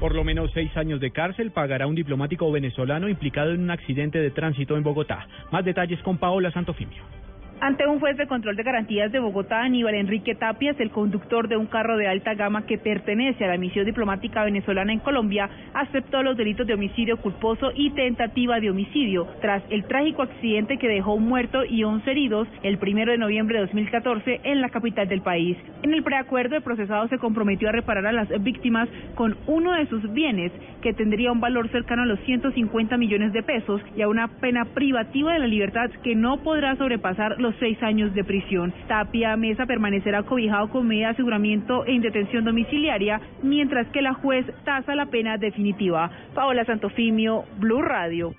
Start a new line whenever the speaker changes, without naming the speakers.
Por lo menos seis años de cárcel pagará un diplomático venezolano implicado en un accidente de tránsito en Bogotá. Más detalles con Paola Santofimio.
Ante un juez de control de garantías de Bogotá, Aníbal Enrique Tapias, el conductor de un carro de alta gama que pertenece a la misión diplomática venezolana en Colombia, aceptó los delitos de homicidio culposo y tentativa de homicidio tras el trágico accidente que dejó un muerto y 11 heridos el primero de noviembre de 2014 en la capital del país. En el preacuerdo, el procesado se comprometió a reparar a las víctimas con uno de sus bienes, que tendría un valor cercano a los 150 millones de pesos, y a una pena privativa de la libertad que no podrá sobrepasar seis años de prisión. Tapia Mesa permanecerá cobijado con medida de aseguramiento en detención domiciliaria, mientras que la juez tasa la pena definitiva. Paola Santofimio, Blue Radio.